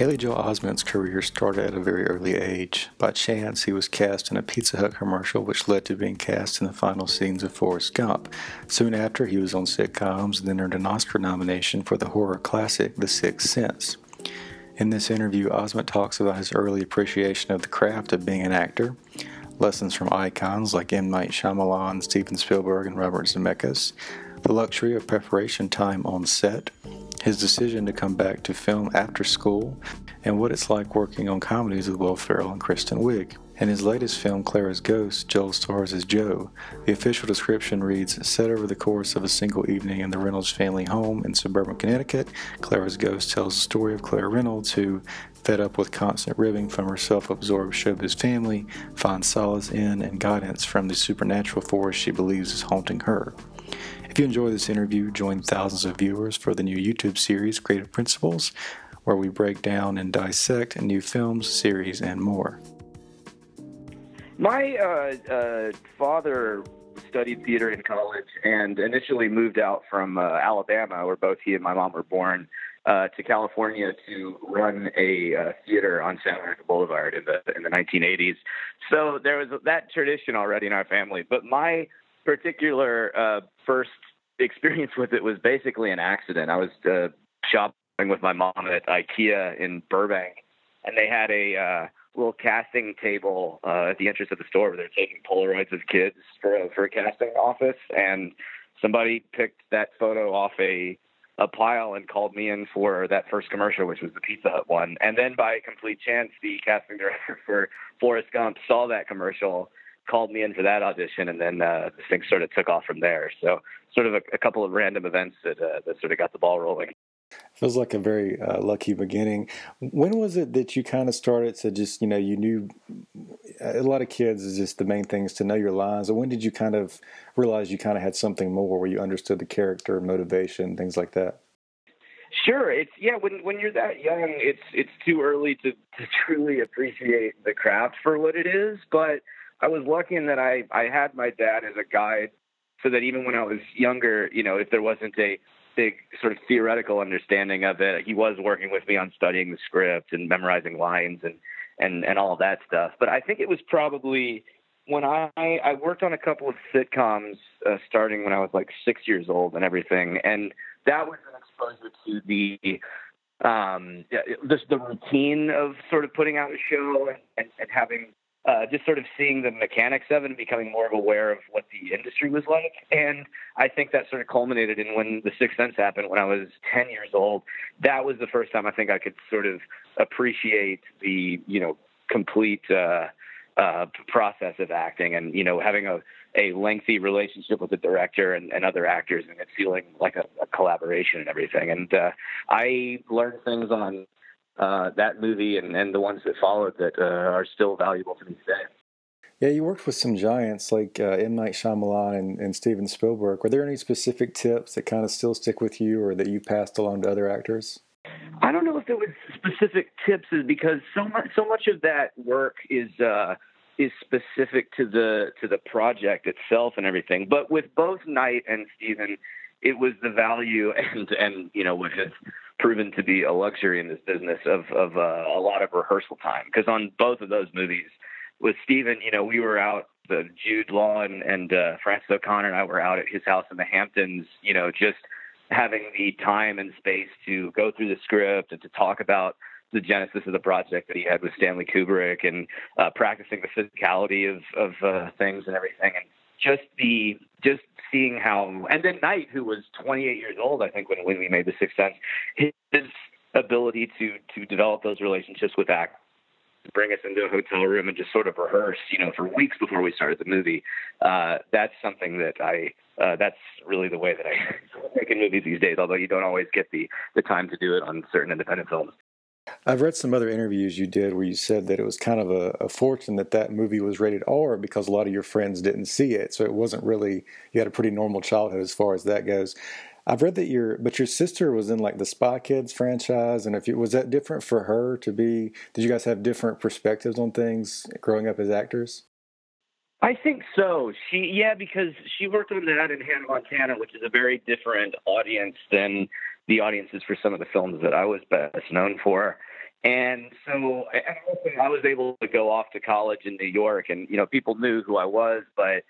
Haley Joel Osment's career started at a very early age. By chance, he was cast in a Pizza Hut commercial, which led to being cast in the final scenes of Forrest Gump. Soon after, he was on sitcoms and then earned an Oscar nomination for the horror classic The Sixth Sense. In this interview, Osment talks about his early appreciation of the craft of being an actor, lessons from icons like M. Night Shyamalan, Steven Spielberg, and Robert Zemeckis, the luxury of preparation time on set, his decision to come back to film after school, and what it's like working on comedies with Will Ferrell and Kristen Wiig. In his latest film, Clara's Ghost, Joel stars as Joe. The official description reads Set over the course of a single evening in the Reynolds family home in suburban Connecticut, Clara's Ghost tells the story of Clara Reynolds, who, fed up with constant ribbing from her self absorbed showbiz family, finds solace in and guidance from the supernatural force she believes is haunting her. If you enjoy this interview, join thousands of viewers for the new YouTube series Creative Principles, where we break down and dissect new films, series, and more. My uh, uh, father studied theater in college and initially moved out from uh, Alabama, where both he and my mom were born, uh, to California to run a uh, theater on Santa Monica Boulevard in the in the 1980s. So there was that tradition already in our family. But my particular uh, first experience with it was basically an accident. I was uh, shopping with my mom at IKEA in Burbank, and they had a uh, little casting table uh, at the entrance of the store where they're taking Polaroids of kids for a, for a casting office, and somebody picked that photo off a a pile and called me in for that first commercial, which was the Pizza Hut one. And then by complete chance, the casting director for Forrest Gump saw that commercial, called me in for that audition, and then uh, this thing sort of took off from there. So sort of a, a couple of random events that uh, that sort of got the ball rolling. Feels like a very uh, lucky beginning. When was it that you kind of started to just, you know, you knew a lot of kids is just the main thing is to know your lines. And when did you kind of realize you kind of had something more where you understood the character, motivation, things like that? Sure, it's yeah. When when you're that young, it's it's too early to, to truly appreciate the craft for what it is. But I was lucky in that I I had my dad as a guide, so that even when I was younger, you know, if there wasn't a big sort of theoretical understanding of it. He was working with me on studying the script and memorizing lines and and and all that stuff. But I think it was probably when I I worked on a couple of sitcoms uh, starting when I was like six years old and everything, and that was an exposure to the um just the routine of sort of putting out a show and, and, and having uh, just sort of seeing the mechanics of it and becoming more aware of what the industry was like. And I think that sort of culminated in when The Sixth Sense happened when I was 10 years old. That was the first time I think I could sort of appreciate the, you know, complete uh, uh, process of acting and, you know, having a, a lengthy relationship with the director and, and other actors and it feeling like a, a collaboration and everything. And uh, I learned things on uh, that movie and, and the ones that followed that uh, are still valuable to me today. Yeah, you worked with some giants like uh, M. Night Shyamalan and, and Steven Spielberg. Were there any specific tips that kind of still stick with you or that you passed along to other actors? I don't know if there was specific tips because so much so much of that work is uh, is specific to the to the project itself and everything. But with both Night and Steven, it was the value and and you know what has proven to be a luxury in this business of of uh, a lot of rehearsal time. Because on both of those movies, with Steven, you know, we were out. The Jude Law and, and uh, Frances O'Connor and I were out at his house in the Hamptons. You know, just having the time and space to go through the script and to talk about the genesis of the project that he had with Stanley Kubrick and uh, practicing the physicality of of uh, things and everything, and just the just seeing how and then Night, who was 28 years old, I think when when we made The Sixth Sense, his ability to to develop those relationships with actors bring us into a hotel room and just sort of rehearse, you know, for weeks before we started the movie. Uh, that's something that I, uh, that's really the way that I make in movies these days, although you don't always get the, the time to do it on certain independent films. I've read some other interviews you did where you said that it was kind of a, a, fortune that that movie was rated R because a lot of your friends didn't see it. So it wasn't really, you had a pretty normal childhood as far as that goes. I've read that your, but your sister was in like the Spy Kids franchise. And if you, was that different for her to be, did you guys have different perspectives on things growing up as actors? I think so. She, yeah, because she worked on that in Hannah Montana, which is a very different audience than the audiences for some of the films that I was best known for. And so I was able to go off to college in New York and, you know, people knew who I was, but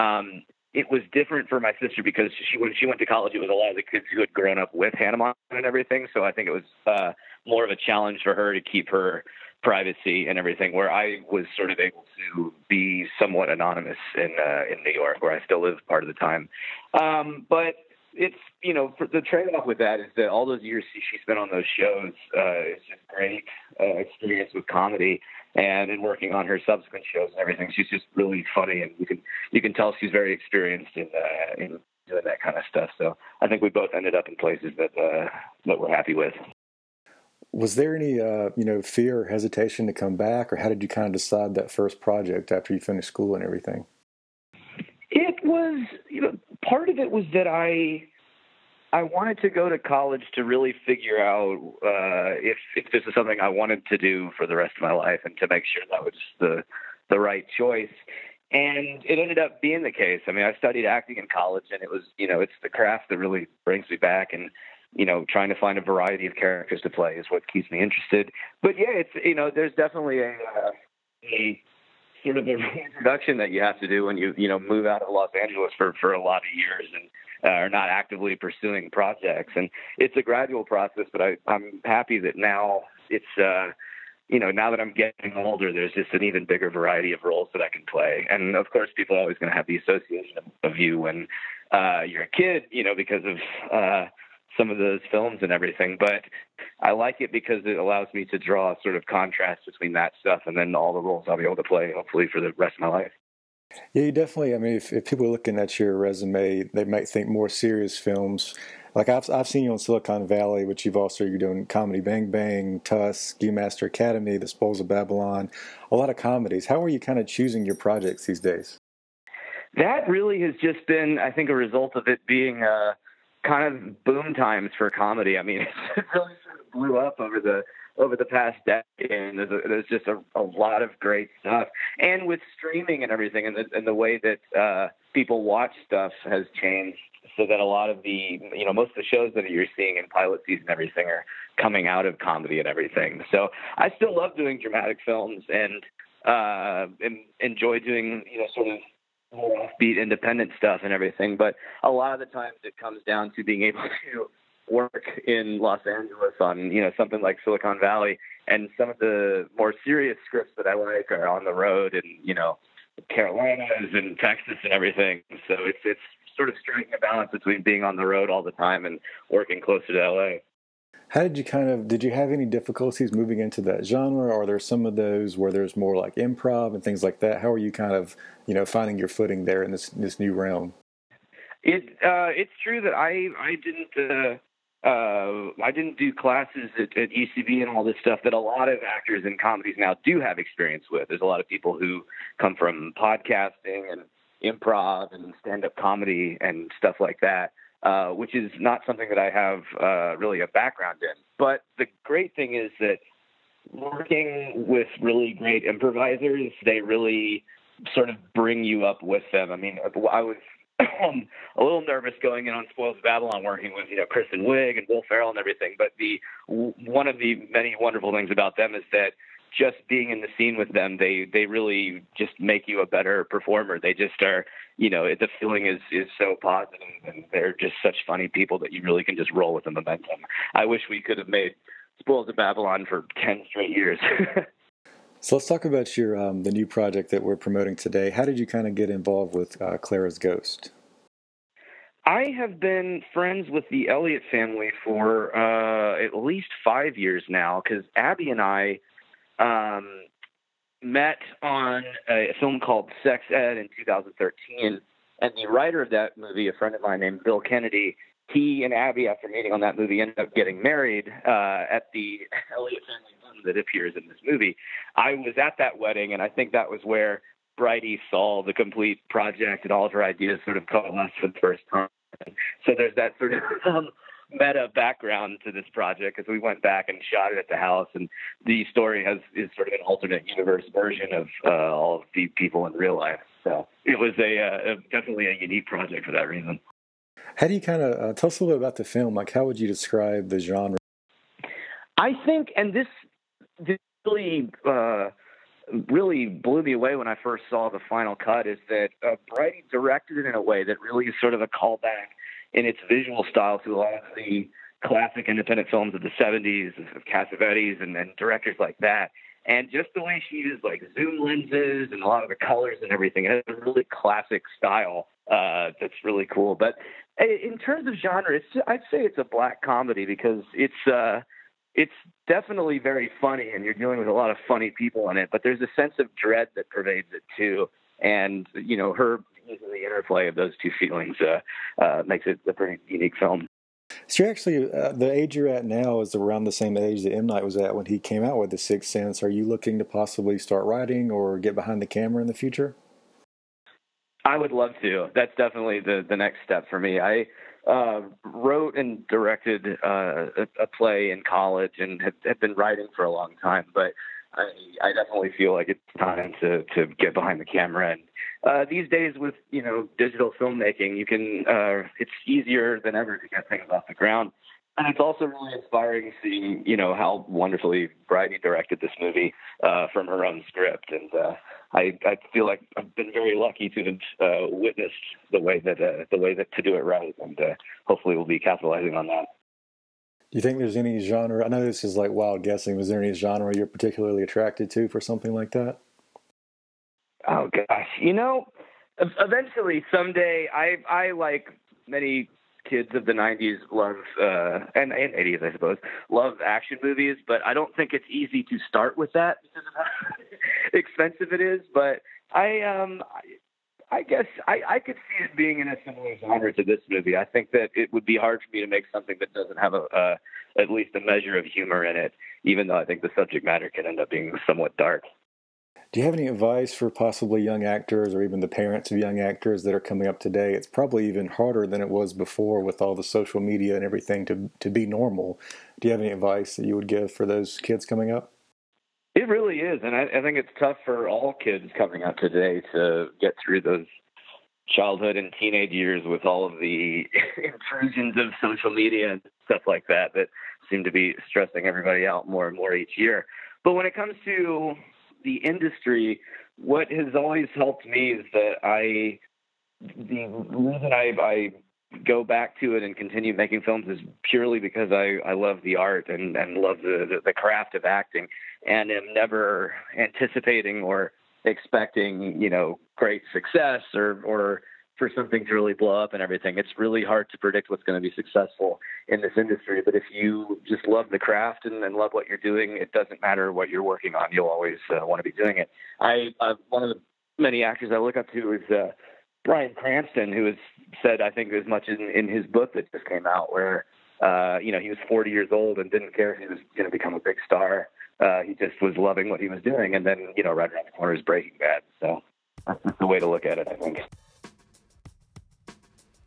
um, it was different for my sister because she when she went to college, it was a lot of the kids who had grown up with Hannah Montana and everything. So I think it was uh, more of a challenge for her to keep her privacy and everything, where I was sort of able to be somewhat anonymous in uh, in New York, where I still live part of the time. Um, but it's you know the trade-off with that is that all those years she spent on those shows uh, is just great uh, experience with comedy and in working on her subsequent shows and everything she's just really funny and you can you can tell she's very experienced in uh, in doing that kind of stuff so I think we both ended up in places that uh, that we're happy with. Was there any uh, you know fear or hesitation to come back, or how did you kind of decide that first project after you finished school and everything? It was, part of it was that I I wanted to go to college to really figure out uh, if if this is something I wanted to do for the rest of my life, and to make sure that was the the right choice. And it ended up being the case. I mean, I studied acting in college, and it was, you know, it's the craft that really brings me back, and you know, trying to find a variety of characters to play is what keeps me interested. But yeah, it's you know, there's definitely a a sort of a reintroduction that you have to do when you you know move out of Los Angeles for for a lot of years and uh, are not actively pursuing projects. And it's a gradual process, but I I'm happy that now it's. uh you know, now that I'm getting older, there's just an even bigger variety of roles that I can play. And of course, people are always going to have the association of, of you when uh, you're a kid, you know, because of uh, some of those films and everything. But I like it because it allows me to draw a sort of contrast between that stuff and then all the roles I'll be able to play, hopefully, for the rest of my life. Yeah, you definitely. I mean, if, if people are looking at your resume, they might think more serious films. Like I've I've seen you on Silicon Valley, which you've also you're doing comedy Bang Bang, Tusk, Master Academy, The Spoils of Babylon, a lot of comedies. How are you kind of choosing your projects these days? That really has just been, I think, a result of it being a kind of boom times for comedy. I mean, it really sort of blew up over the over the past decade, and there's, a, there's just a, a lot of great stuff. And with streaming and everything, and the, and the way that uh, people watch stuff has changed, so that a lot of the you know most of the shows that you're seeing in pilot season and everything are coming out of comedy and everything. So I still love doing dramatic films and uh, and enjoy doing you know sort of more offbeat independent stuff and everything. But a lot of the times it comes down to being able to work in Los Angeles on, you know, something like Silicon Valley. And some of the more serious scripts that I like are on the road and, you know, Carolinas and Texas and everything. So it's it's sort of striking a balance between being on the road all the time and working closer to LA. How did you kind of did you have any difficulties moving into that genre? Or are there some of those where there's more like improv and things like that? How are you kind of you know finding your footing there in this this new realm? It uh, it's true that I I didn't uh, uh, I didn't do classes at, at UCB and all this stuff that a lot of actors in comedies now do have experience with. There's a lot of people who come from podcasting and improv and stand up comedy and stuff like that. Uh, which is not something that I have uh, really a background in. But the great thing is that working with really great improvisers, they really sort of bring you up with them. I mean, I was a little nervous going in on Spoils of Babylon, working with you know Kristen Wiig and Will Ferrell and everything. But the one of the many wonderful things about them is that just being in the scene with them, they they really just make you a better performer. They just are, you know, the feeling is is so positive, and they're just such funny people that you really can just roll with the momentum. I wish we could have made Spoils of Babylon for ten straight years. so let's talk about your um, the new project that we're promoting today. How did you kind of get involved with uh, Clara's Ghost? I have been friends with the Elliott family for uh, at least five years now because Abby and I um, met on a film called Sex Ed in 2013. And the writer of that movie, a friend of mine named Bill Kennedy, he and Abby, after meeting on that movie, ended up getting married uh, at the Elliott family home that appears in this movie. I was at that wedding, and I think that was where Bridey saw the complete project and all of her ideas sort of coalesce for the first time. So there's that sort of um, meta background to this project because we went back and shot it at the house, and the story has is sort of an alternate universe version of uh, all of the people in real life. So it was a, uh, definitely a unique project for that reason. How do you kind of uh, tell us a little bit about the film? Like, how would you describe the genre? I think, and this, this really, uh, really blew me away when I first saw the final cut. Is that uh, Bridey directed it in a way that really is sort of a callback in its visual style to a lot of the classic independent films of the 70s of Cassavetes and, and directors like that. And just the way she used like zoom lenses and a lot of the colors and everything, it has a really classic style uh, that's really cool. But in terms of genre, I'd say it's a black comedy because it's uh, it's definitely very funny, and you're dealing with a lot of funny people in it. But there's a sense of dread that pervades it too, and you know her using the interplay of those two feelings uh, uh, makes it a pretty unique film. So you're actually uh, the age you're at now is around the same age that M Night was at when he came out with The Sixth Sense. Are you looking to possibly start writing or get behind the camera in the future? I would love to. That's definitely the the next step for me. I uh, wrote and directed uh, a, a, play in college and have, have, been writing for a long time, but I, I definitely feel like it's time to to get behind the camera. And uh, these days, with you know digital filmmaking, you can uh, it's easier than ever to get things off the ground. And it's also really inspiring seeing, you know, how wonderfully Bridey directed this movie uh, from her own script. And uh, I, I feel like I've been very lucky to have uh, witnessed the way that uh, the way that to do it right, and hopefully we'll be capitalizing on that. Do you think there's any genre? I know this is like wild guessing. Was there any genre you're particularly attracted to for something like that? Oh gosh, you know, eventually someday I I like many kids of the 90s love uh and, and 80s I suppose love action movies but I don't think it's easy to start with that because of how expensive it is but I um I, I guess I, I could see it being in a similar genre to this movie. I think that it would be hard for me to make something that doesn't have a, a at least a measure of humor in it, even though I think the subject matter can end up being somewhat dark. Do you have any advice for possibly young actors or even the parents of young actors that are coming up today? It's probably even harder than it was before with all the social media and everything to to be normal. Do you have any advice that you would give for those kids coming up? It really is, and I, I think it's tough for all kids coming up today to get through those childhood and teenage years with all of the intrusions of social media and stuff like that that seem to be stressing everybody out more and more each year. But when it comes to the industry, what has always helped me is that I, the reason I, I go back to it and continue making films is purely because I, I love the art and, and love the, the, the craft of acting and am never anticipating or expecting, you know, great success or, or for something to really blow up and everything. It's really hard to predict what's going to be successful in this industry. But if you just love the craft and, and love what you're doing, it doesn't matter what you're working on. You'll always uh, want to be doing it. I uh, one of the many actors I look up to is uh, Bryan Cranston, who has said I think as much in, in his book that just came out, where uh, you know he was 40 years old and didn't care if he was going to become a big star. Uh, he just was loving what he was doing, and then you know right around the corner is Breaking Bad. So that's the way to look at it, I think.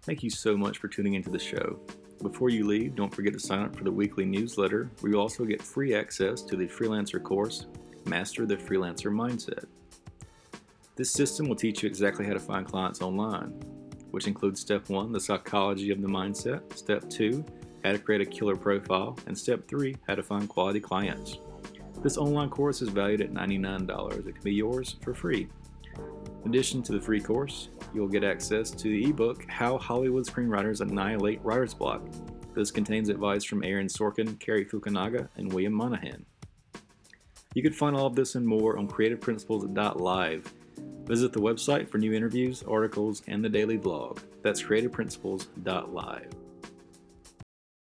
Thank you so much for tuning into the show. Before you leave, don't forget to sign up for the weekly newsletter where you also get free access to the freelancer course, Master the Freelancer Mindset. This system will teach you exactly how to find clients online, which includes step one, the psychology of the mindset, step two, how to create a killer profile, and step three, how to find quality clients. This online course is valued at $99. It can be yours for free. In addition to the free course, you'll get access to the ebook How Hollywood Screenwriters Annihilate Writer's Block. This contains advice from Aaron Sorkin, Cary Fukunaga, and William Monahan. You can find all of this and more on creativeprinciples.live Visit the website for new interviews, articles, and the daily blog. That's creativeprinciples.live.